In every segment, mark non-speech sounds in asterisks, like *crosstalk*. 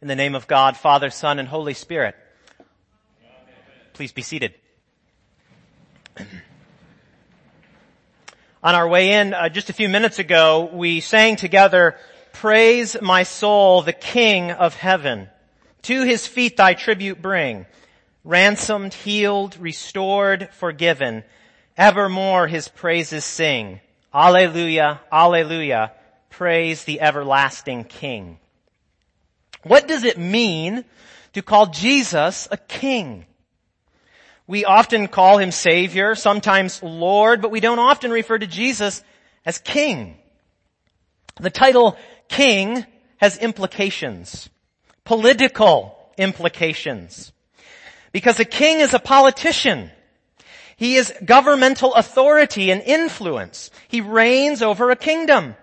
In the name of God, Father, Son, and Holy Spirit. Please be seated. On our way in, uh, just a few minutes ago, we sang together, Praise my soul, the King of heaven. To his feet thy tribute bring. Ransomed, healed, restored, forgiven. Evermore his praises sing. Alleluia, alleluia. Praise the everlasting King. What does it mean to call Jesus a king? We often call him Savior, sometimes Lord, but we don't often refer to Jesus as King. The title King has implications, political implications. Because a king is a politician. He is governmental authority and influence. He reigns over a kingdom.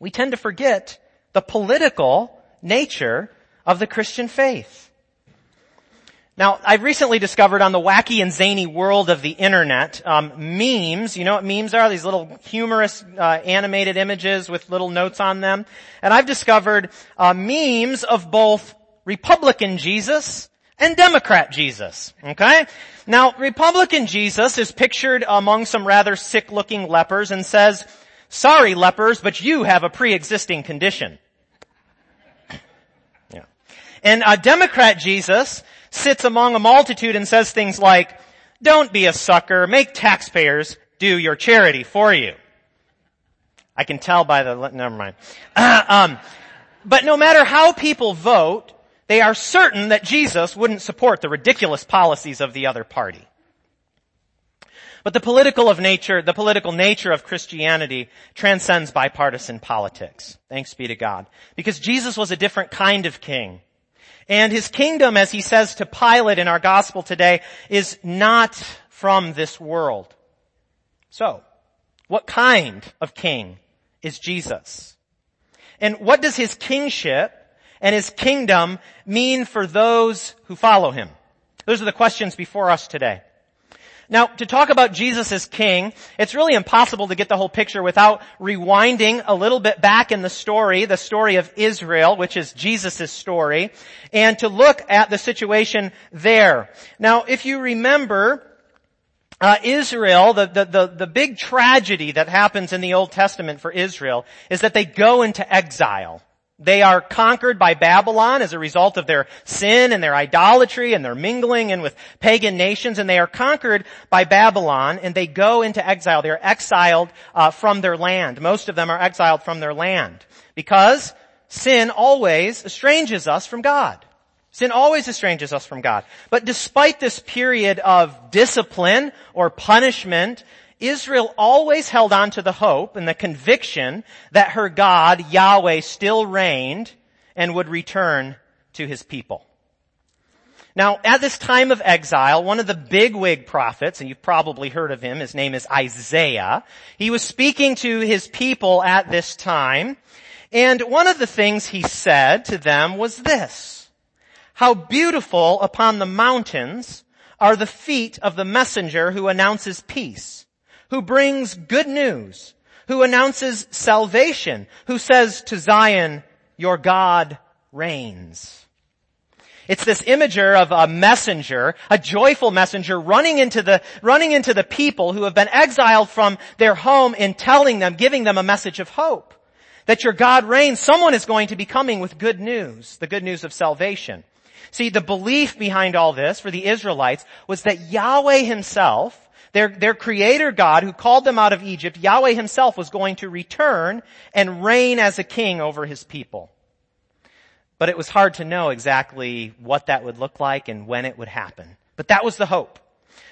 We tend to forget the political nature of the Christian faith. Now, I've recently discovered on the wacky and zany world of the internet, um, memes, you know what memes are? These little humorous uh, animated images with little notes on them. And I've discovered uh, memes of both Republican Jesus and Democrat Jesus. Okay? Now, Republican Jesus is pictured among some rather sick looking lepers and says, sorry lepers, but you have a pre-existing condition. And a Democrat Jesus sits among a multitude and says things like, don't be a sucker, make taxpayers do your charity for you. I can tell by the, never mind. Uh, um, but no matter how people vote, they are certain that Jesus wouldn't support the ridiculous policies of the other party. But the political of nature, the political nature of Christianity transcends bipartisan politics. Thanks be to God. Because Jesus was a different kind of king. And his kingdom, as he says to Pilate in our gospel today, is not from this world. So, what kind of king is Jesus? And what does his kingship and his kingdom mean for those who follow him? Those are the questions before us today. Now, to talk about Jesus as king, it's really impossible to get the whole picture without rewinding a little bit back in the story, the story of Israel, which is Jesus' story, and to look at the situation there. Now, if you remember, uh, Israel, the, the, the, the big tragedy that happens in the Old Testament for Israel is that they go into exile. They are conquered by Babylon as a result of their sin and their idolatry and their mingling and with pagan nations and they are conquered by Babylon and they go into exile. They are exiled uh, from their land. Most of them are exiled from their land because sin always estranges us from God. Sin always estranges us from God. But despite this period of discipline or punishment Israel always held on to the hope and the conviction that her God, Yahweh, still reigned and would return to his people. Now, at this time of exile, one of the bigwig prophets, and you've probably heard of him, his name is Isaiah, he was speaking to his people at this time, and one of the things he said to them was this, how beautiful upon the mountains are the feet of the messenger who announces peace who brings good news, who announces salvation, who says to Zion, your God reigns. It's this imager of a messenger, a joyful messenger running into the, running into the people who have been exiled from their home and telling them, giving them a message of hope. That your God reigns. Someone is going to be coming with good news, the good news of salvation. See, the belief behind all this for the Israelites was that Yahweh himself their, their creator God who called them out of Egypt, Yahweh himself was going to return and reign as a king over his people. But it was hard to know exactly what that would look like and when it would happen. But that was the hope.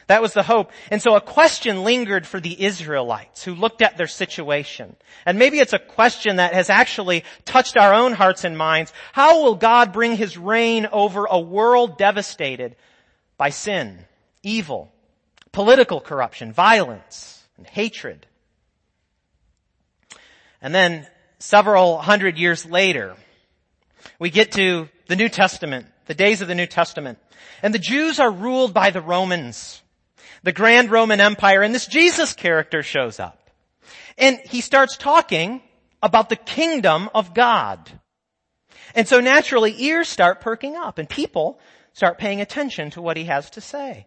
That was the hope. And so a question lingered for the Israelites who looked at their situation. And maybe it's a question that has actually touched our own hearts and minds. How will God bring his reign over a world devastated by sin, evil, political corruption, violence, and hatred. And then several hundred years later, we get to the New Testament, the days of the New Testament. And the Jews are ruled by the Romans, the grand Roman Empire, and this Jesus character shows up. And he starts talking about the kingdom of God. And so naturally ears start perking up and people start paying attention to what he has to say.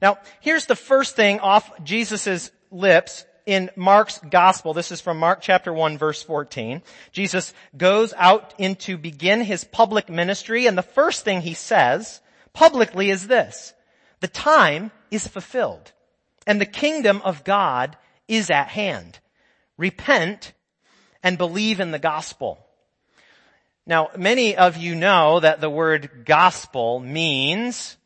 Now, here's the first thing off Jesus' lips in Mark's gospel. This is from Mark chapter 1 verse 14. Jesus goes out in to begin his public ministry and the first thing he says publicly is this. The time is fulfilled and the kingdom of God is at hand. Repent and believe in the gospel. Now, many of you know that the word gospel means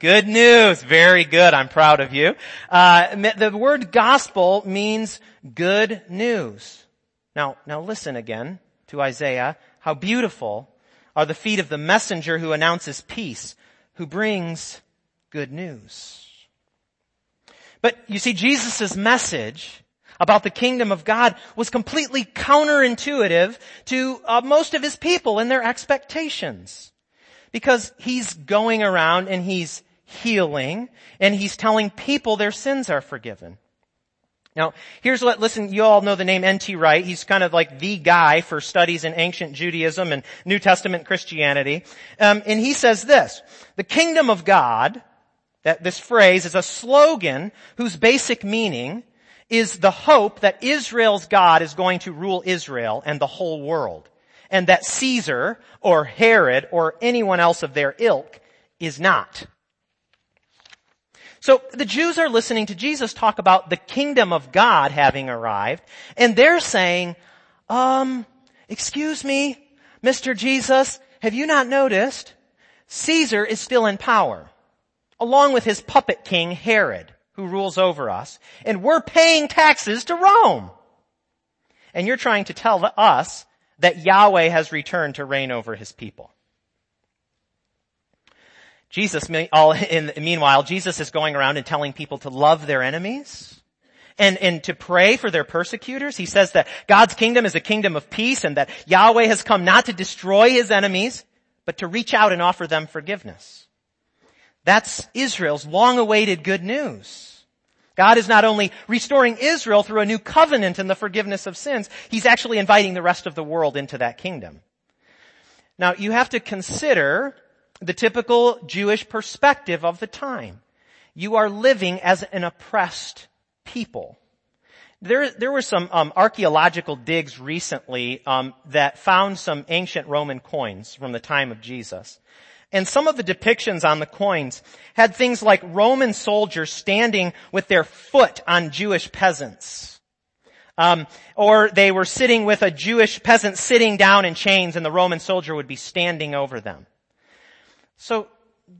good news. Very good. I'm proud of you. Uh, the word gospel means good news. Now, now listen again to Isaiah. How beautiful are the feet of the messenger who announces peace, who brings good news. But you see, Jesus' message about the kingdom of God was completely counterintuitive to uh, most of his people and their expectations. Because he's going around and he's healing and he's telling people their sins are forgiven. Now, here's what, listen, you all know the name N.T. Wright. He's kind of like the guy for studies in ancient Judaism and New Testament Christianity. Um, and he says this, the kingdom of God, that this phrase is a slogan whose basic meaning is the hope that Israel's God is going to rule Israel and the whole world. And that Caesar or Herod or anyone else of their ilk is not. So the Jews are listening to Jesus talk about the kingdom of God having arrived and they're saying, um, excuse me, Mr. Jesus, have you not noticed? Caesar is still in power along with his puppet king Herod who rules over us, and we're paying taxes to Rome. And you're trying to tell us that Yahweh has returned to reign over his people. Jesus, meanwhile, Jesus is going around and telling people to love their enemies and, and to pray for their persecutors. He says that God's kingdom is a kingdom of peace and that Yahweh has come not to destroy his enemies, but to reach out and offer them forgiveness. That's Israel's long awaited good news. God is not only restoring Israel through a new covenant and the forgiveness of sins, He's actually inviting the rest of the world into that kingdom. Now you have to consider the typical Jewish perspective of the time. You are living as an oppressed people. There, there were some um, archaeological digs recently um, that found some ancient Roman coins from the time of Jesus. And some of the depictions on the coins had things like Roman soldiers standing with their foot on Jewish peasants. Um, or they were sitting with a Jewish peasant sitting down in chains and the Roman soldier would be standing over them. So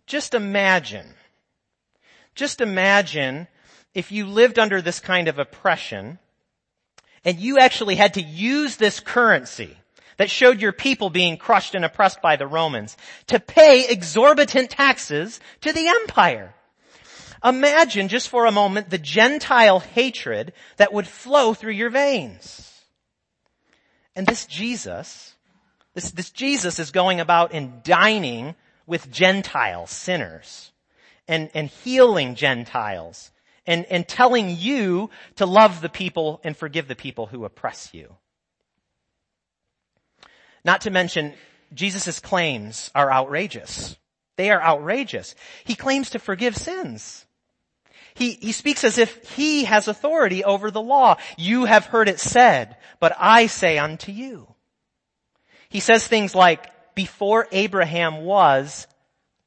just imagine, just imagine if you lived under this kind of oppression and you actually had to use this currency that showed your people being crushed and oppressed by the Romans to pay exorbitant taxes to the empire. Imagine just for a moment the Gentile hatred that would flow through your veins. And this Jesus, this, this Jesus is going about and dining with Gentile sinners and, and healing Gentiles and, and telling you to love the people and forgive the people who oppress you. Not to mention, Jesus' claims are outrageous. They are outrageous. He claims to forgive sins. He, he speaks as if he has authority over the law. You have heard it said, but I say unto you. He says things like, before Abraham was,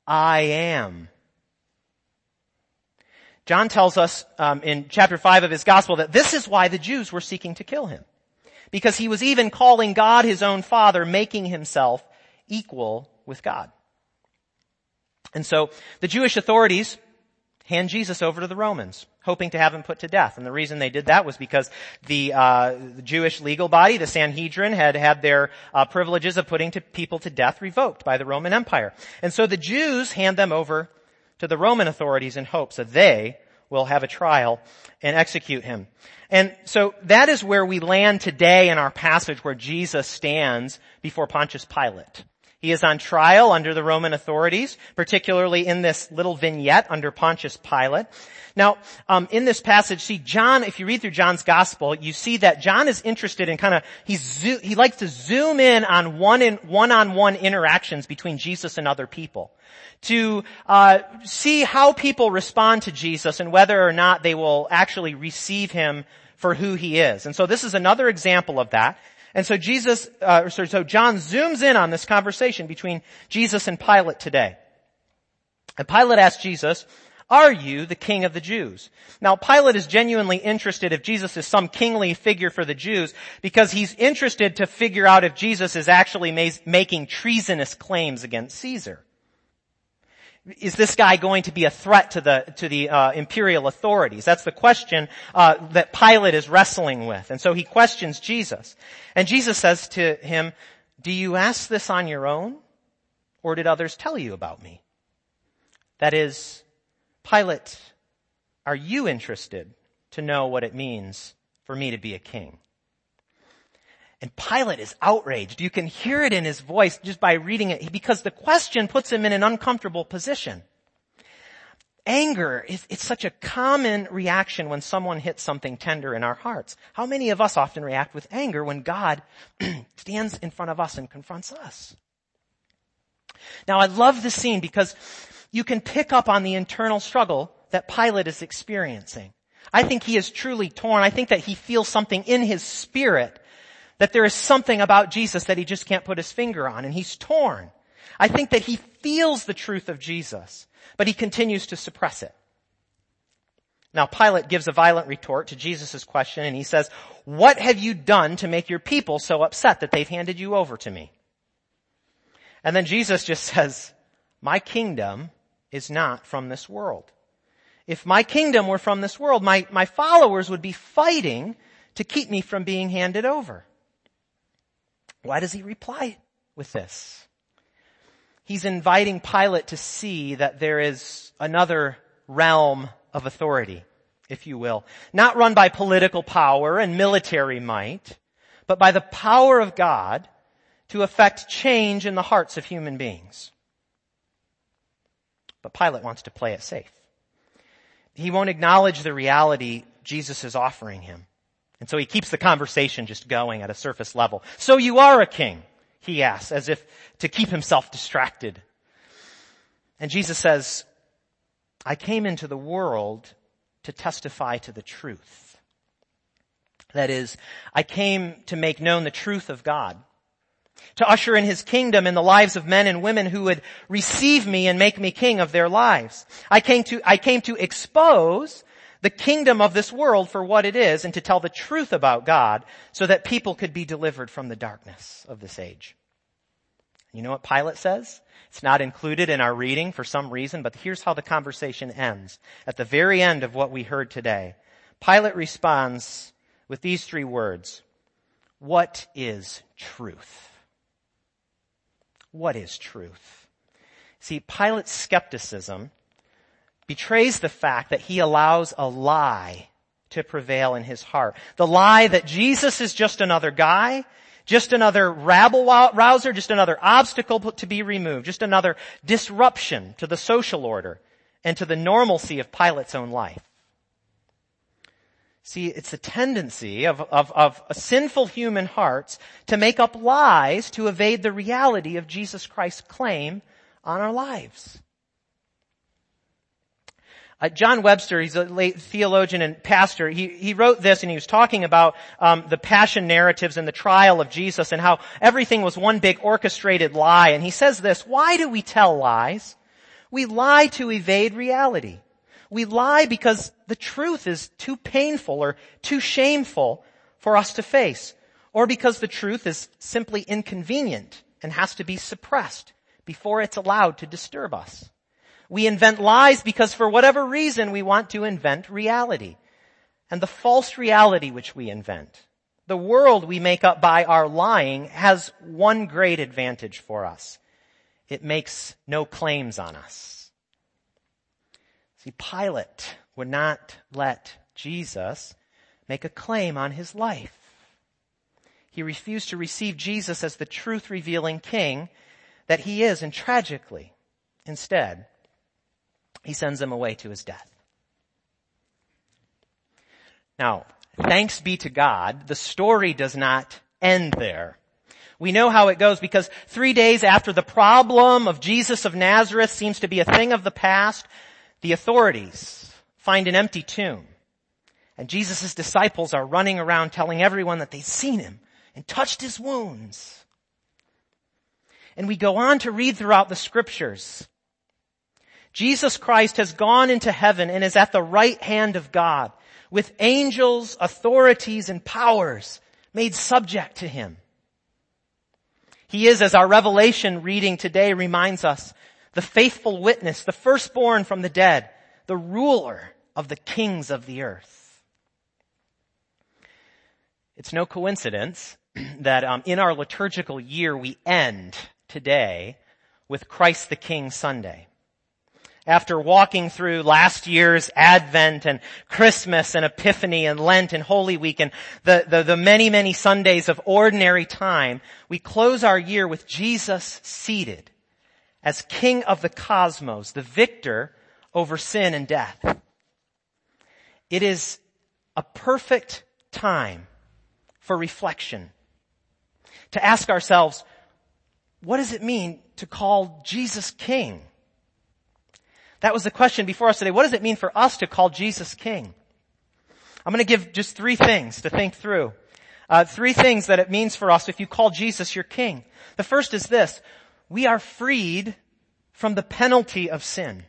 I am. John tells us um, in chapter 5 of his gospel that this is why the Jews were seeking to kill him because he was even calling God his own father, making himself equal with God. And so the Jewish authorities hand Jesus over to the Romans, hoping to have him put to death. And the reason they did that was because the, uh, the Jewish legal body, the Sanhedrin, had had their uh, privileges of putting to people to death revoked by the Roman Empire. And so the Jews hand them over to the Roman authorities in hopes that they will have a trial and execute him. And so that is where we land today in our passage where Jesus stands before Pontius Pilate. He is on trial under the Roman authorities, particularly in this little vignette under Pontius Pilate. Now, um, in this passage, see John. If you read through John's gospel, you see that John is interested in kind of zo- he likes to zoom in on one in one-on-one interactions between Jesus and other people to uh, see how people respond to Jesus and whether or not they will actually receive him for who he is. And so this is another example of that. And so Jesus, uh, so, John zooms in on this conversation between Jesus and Pilate today. And Pilate asks Jesus, are you the king of the Jews? Now Pilate is genuinely interested if Jesus is some kingly figure for the Jews because he's interested to figure out if Jesus is actually ma- making treasonous claims against Caesar is this guy going to be a threat to the to the uh, imperial authorities? That's the question uh, that Pilate is wrestling with, and so he questions Jesus. And Jesus says to him, "Do you ask this on your own, or did others tell you about me?" That is, Pilate, are you interested to know what it means for me to be a king? And Pilate is outraged. You can hear it in his voice just by reading it because the question puts him in an uncomfortable position. Anger is, it's such a common reaction when someone hits something tender in our hearts. How many of us often react with anger when God *clears throat* stands in front of us and confronts us? Now I love this scene because you can pick up on the internal struggle that Pilate is experiencing. I think he is truly torn. I think that he feels something in his spirit that there is something about Jesus that he just can't put his finger on and he's torn. I think that he feels the truth of Jesus, but he continues to suppress it. Now Pilate gives a violent retort to Jesus' question and he says, what have you done to make your people so upset that they've handed you over to me? And then Jesus just *laughs* says, my kingdom is not from this world. If my kingdom were from this world, my, my followers would be fighting to keep me from being handed over. Why does he reply with this? He's inviting Pilate to see that there is another realm of authority, if you will, not run by political power and military might, but by the power of God to effect change in the hearts of human beings. But Pilate wants to play it safe. He won't acknowledge the reality Jesus is offering him. And so he keeps the conversation just going at a surface level. So you are a king, he asks, as if to keep himself distracted. And Jesus says, I came into the world to testify to the truth. That is, I came to make known the truth of God. To usher in His kingdom in the lives of men and women who would receive me and make me king of their lives. I came to, I came to expose the kingdom of this world for what it is and to tell the truth about God so that people could be delivered from the darkness of this age. You know what Pilate says? It's not included in our reading for some reason, but here's how the conversation ends. At the very end of what we heard today, Pilate responds with these three words. What is truth? What is truth? See, Pilate's skepticism betrays the fact that he allows a lie to prevail in his heart. The lie that Jesus is just another guy, just another rabble rouser, just another obstacle to be removed, just another disruption to the social order and to the normalcy of Pilate's own life. See, it's a tendency of, of, of sinful human hearts to make up lies to evade the reality of Jesus Christ's claim on our lives. Uh, John Webster, he's a late theologian and pastor. He, he wrote this and he was talking about um, the passion narratives and the trial of Jesus and how everything was one big orchestrated lie. And he says this, why do we tell lies? We lie to evade reality. We lie because the truth is too painful or too shameful for us to face. Or because the truth is simply inconvenient and has to be suppressed before it's allowed to disturb us. We invent lies because for whatever reason we want to invent reality. And the false reality which we invent, the world we make up by our lying has one great advantage for us. It makes no claims on us. See, Pilate would not let Jesus make a claim on his life. He refused to receive Jesus as the truth revealing king that he is, and tragically, instead, he sends him away to his death. Now, thanks be to God, the story does not end there. We know how it goes because three days after the problem of Jesus of Nazareth seems to be a thing of the past, the authorities find an empty tomb. And Jesus' disciples are running around telling everyone that they've seen him and touched his wounds. And we go on to read throughout the scriptures. Jesus Christ has gone into heaven and is at the right hand of God with angels, authorities, and powers made subject to him. He is, as our revelation reading today reminds us, the faithful witness, the firstborn from the dead, the ruler of the kings of the earth. It's no coincidence *clears throat* that um, in our liturgical year we end today with Christ the King Sunday. After walking through last year's Advent and Christmas and Epiphany and Lent and Holy Week and the, the, the many, many Sundays of ordinary time, we close our year with Jesus seated as King of the cosmos, the victor over sin and death. It is a perfect time for reflection. To ask ourselves, what does it mean to call Jesus King? That was the question before us today. What does it mean for us to call Jesus King? I'm going to give just three things to think through. Uh, three things that it means for us if you call Jesus your King. The first is this. We are freed from the penalty of sin.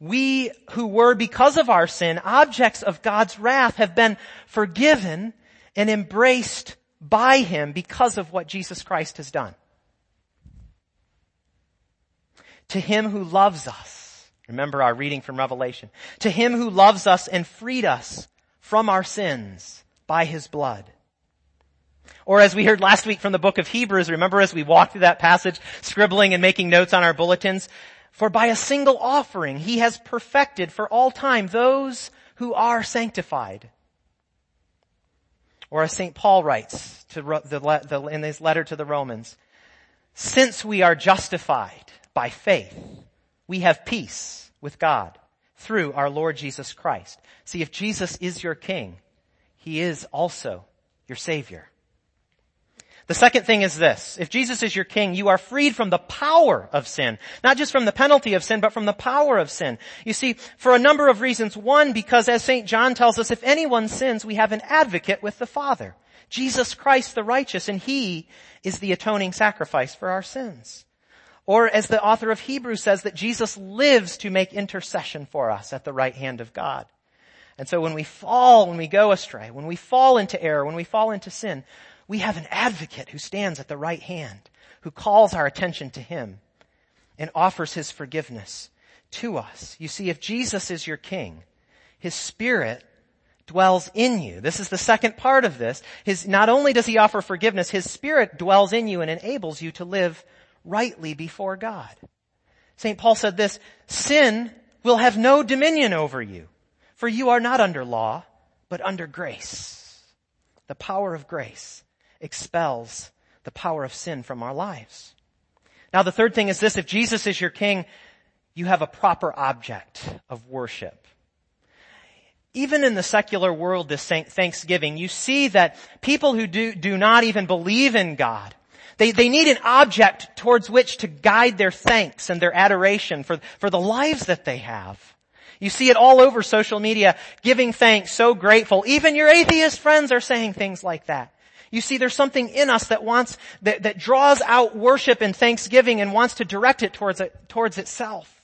We who were, because of our sin, objects of God's wrath have been forgiven and embraced by Him because of what Jesus Christ has done. To Him who loves us, remember our reading from Revelation, to Him who loves us and freed us from our sins by His blood. Or as we heard last week from the book of Hebrews, remember as we walked through that passage, scribbling and making notes on our bulletins, for by a single offering he has perfected for all time those who are sanctified. Or as St. Paul writes to the, the, in his letter to the Romans, since we are justified by faith, we have peace with God through our Lord Jesus Christ. See, if Jesus is your King, He is also your Savior. The second thing is this. If Jesus is your king, you are freed from the power of sin. Not just from the penalty of sin, but from the power of sin. You see, for a number of reasons. One, because as St. John tells us, if anyone sins, we have an advocate with the Father. Jesus Christ the righteous, and He is the atoning sacrifice for our sins. Or as the author of Hebrews says, that Jesus lives to make intercession for us at the right hand of God. And so when we fall, when we go astray, when we fall into error, when we fall into sin, we have an advocate who stands at the right hand, who calls our attention to him and offers his forgiveness to us. You see, if Jesus is your king, his spirit dwells in you. This is the second part of this. His, not only does he offer forgiveness, his spirit dwells in you and enables you to live rightly before God. St. Paul said this, sin will have no dominion over you, for you are not under law, but under grace. The power of grace expels the power of sin from our lives. Now the third thing is this, if Jesus is your king, you have a proper object of worship. Even in the secular world this Thanksgiving, you see that people who do, do not even believe in God, they, they need an object towards which to guide their thanks and their adoration for, for the lives that they have. You see it all over social media, giving thanks, so grateful. Even your atheist friends are saying things like that. You see, there's something in us that wants, that, that draws out worship and thanksgiving and wants to direct it towards it, towards itself.